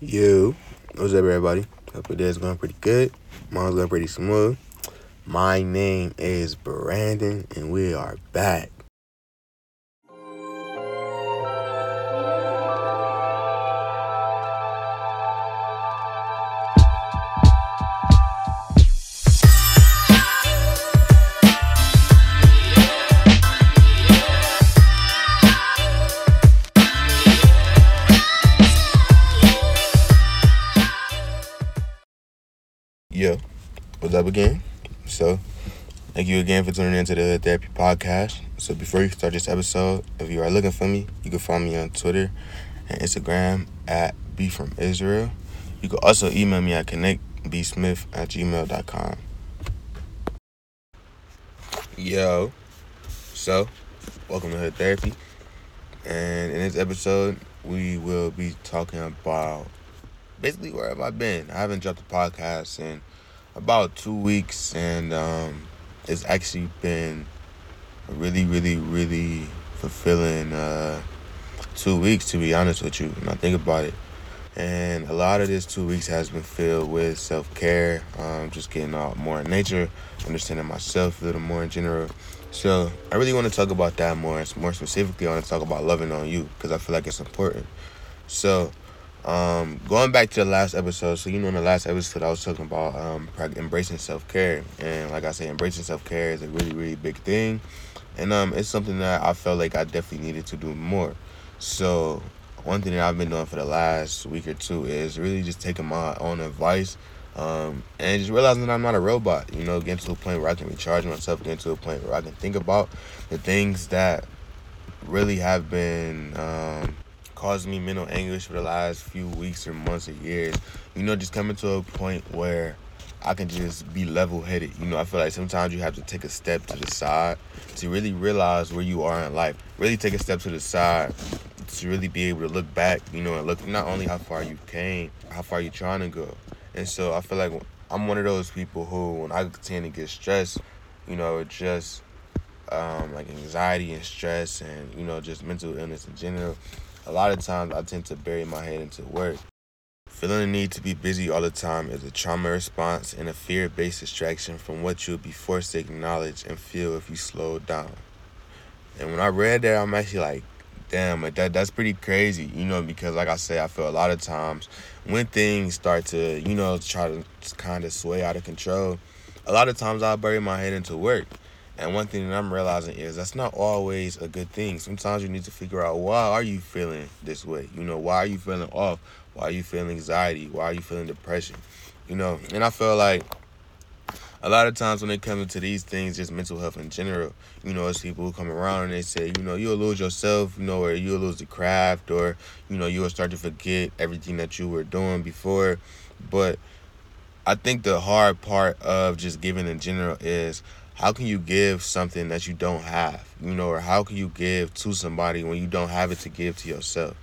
Yo, what's up, everybody? Hope your day's going pretty good. Mine's going pretty smooth. My name is Brandin, and we are back. Up again? So, thank you again for tuning into the Therapy Podcast. So, before you start this episode, if you are looking for me, you can find me on Twitter and Instagram at B from Israel. You can also email me at connectbsmith at gmail.com. Yo, so, welcome to Hood Therapy. And in this episode, we will be talking about basically where have I been. I haven't dropped a podcast in about two weeks, and um, it's actually been a really, really, really fulfilling uh, two weeks, to be honest with you. When I think about it, and a lot of this two weeks has been filled with self care, um, just getting out more in nature, understanding myself a little more in general. So I really want to talk about that more. More specifically, I want to talk about loving on you because I feel like it's important. So um, going back to the last episode, so you know, in the last episode, I was talking about um, embracing self care, and like I said, embracing self care is a really, really big thing, and um, it's something that I felt like I definitely needed to do more. So, one thing that I've been doing for the last week or two is really just taking my own advice, um, and just realizing that I'm not a robot. You know, getting to a point where I can recharge myself, getting to a point where I can think about the things that really have been um, caused me mental anguish for the last few weeks or months or years. You know, just coming to a point where I can just be level headed. You know, I feel like sometimes you have to take a step to the side to really realize where you are in life. Really take a step to the side to really be able to look back, you know, and look not only how far you came, how far you're trying to go. And so I feel like I'm one of those people who, when I tend to get stressed, you know, just um, like anxiety and stress and, you know, just mental illness in general, a lot of times I tend to bury my head into work. Feeling the need to be busy all the time is a trauma response and a fear based distraction from what you'll be forced to acknowledge and feel if you slow down. And when I read that, I'm actually like, damn, that that's pretty crazy, you know, because like I say, I feel a lot of times when things start to, you know, try to kind of sway out of control, a lot of times I'll bury my head into work. And one thing that I'm realizing is that's not always a good thing. Sometimes you need to figure out why are you feeling this way? You know, why are you feeling off? Why are you feeling anxiety? Why are you feeling depression? You know, and I feel like a lot of times when it comes to these things, just mental health in general, you know, it's people who come around and they say, you know, you'll lose yourself, you know, or you'll lose the craft, or, you know, you'll start to forget everything that you were doing before. But I think the hard part of just giving in general is how can you give something that you don't have you know or how can you give to somebody when you don't have it to give to yourself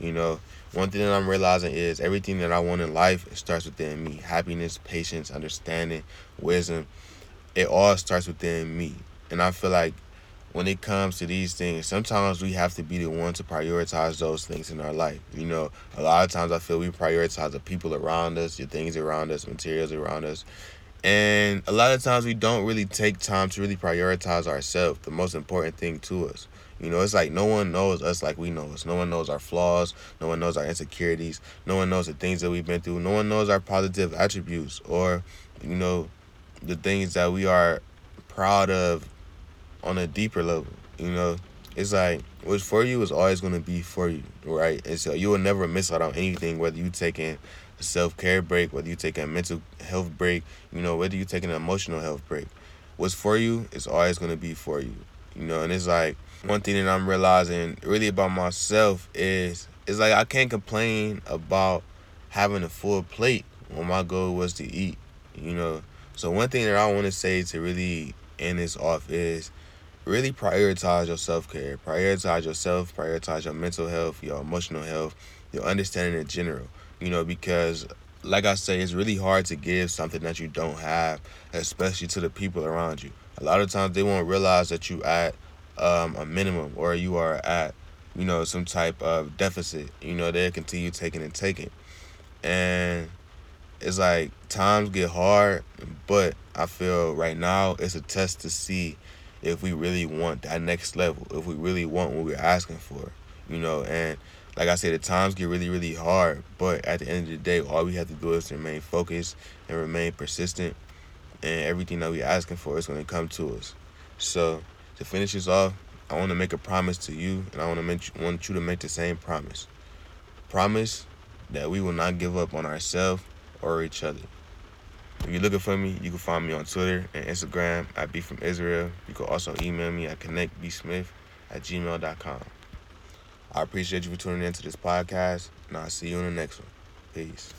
you know? One thing that i'm realizing is everything that i want in life starts within me. Happiness patience understanding wisdom it all starts within me. And i feel like when it comes to these things sometimes we have to be the one to prioritize those things in our life you know? A lot of times i feel we prioritize the people around us the things around us materials around us and a lot of times we don't really take time to really prioritize ourselves, the most important thing to us. You know, it's like no one knows us like we know us. No one knows our flaws. No one knows our insecurities. No one knows the things that we've been through. No one knows our positive attributes or, you know, the things that we are proud of on a deeper level. You know, it's like what's for you is always to be for you, right? And so you will never miss out on anything, whether you taking a self care break, whether you taking a mental health break, you know, whether you taking an emotional health break. What's for you is always to be for you, you know. And it's like one thing that I'm realizing really about myself is it's like I can't complain about having a full plate when my goal was to eat, you know. So one thing that I want to say to really end this off is really prioritize your self care. Prioritize yourself, prioritize your mental health, your emotional health, your understanding in general you know, because like I say, it's really hard to give something that you don't have, especially to the people around you. A lot of times they won't realize that you at um, a minimum or you are at, you know, some type of deficit. You know, they'll continue taking and taking. And it's like times get hard, but I feel right now it's a test to see if we really want that next level, if we really want what we're asking for, you know. And like I said, the times get really, really hard, but at the end of the day, all we have to do is remain focused and remain persistent, and everything that we're asking for is going to come to us. So to finish this off, I want to make a promise to you, and I want to make want you to make the same promise. Promise that we will not give up on ourselves or each other. If you're looking for me, you can find me on Twitter and Instagram at Be From Israel. You can also email me at connectbsmith at gmail.com. I appreciate you for tuning into this podcast, and I'll see you in the next one. Peace.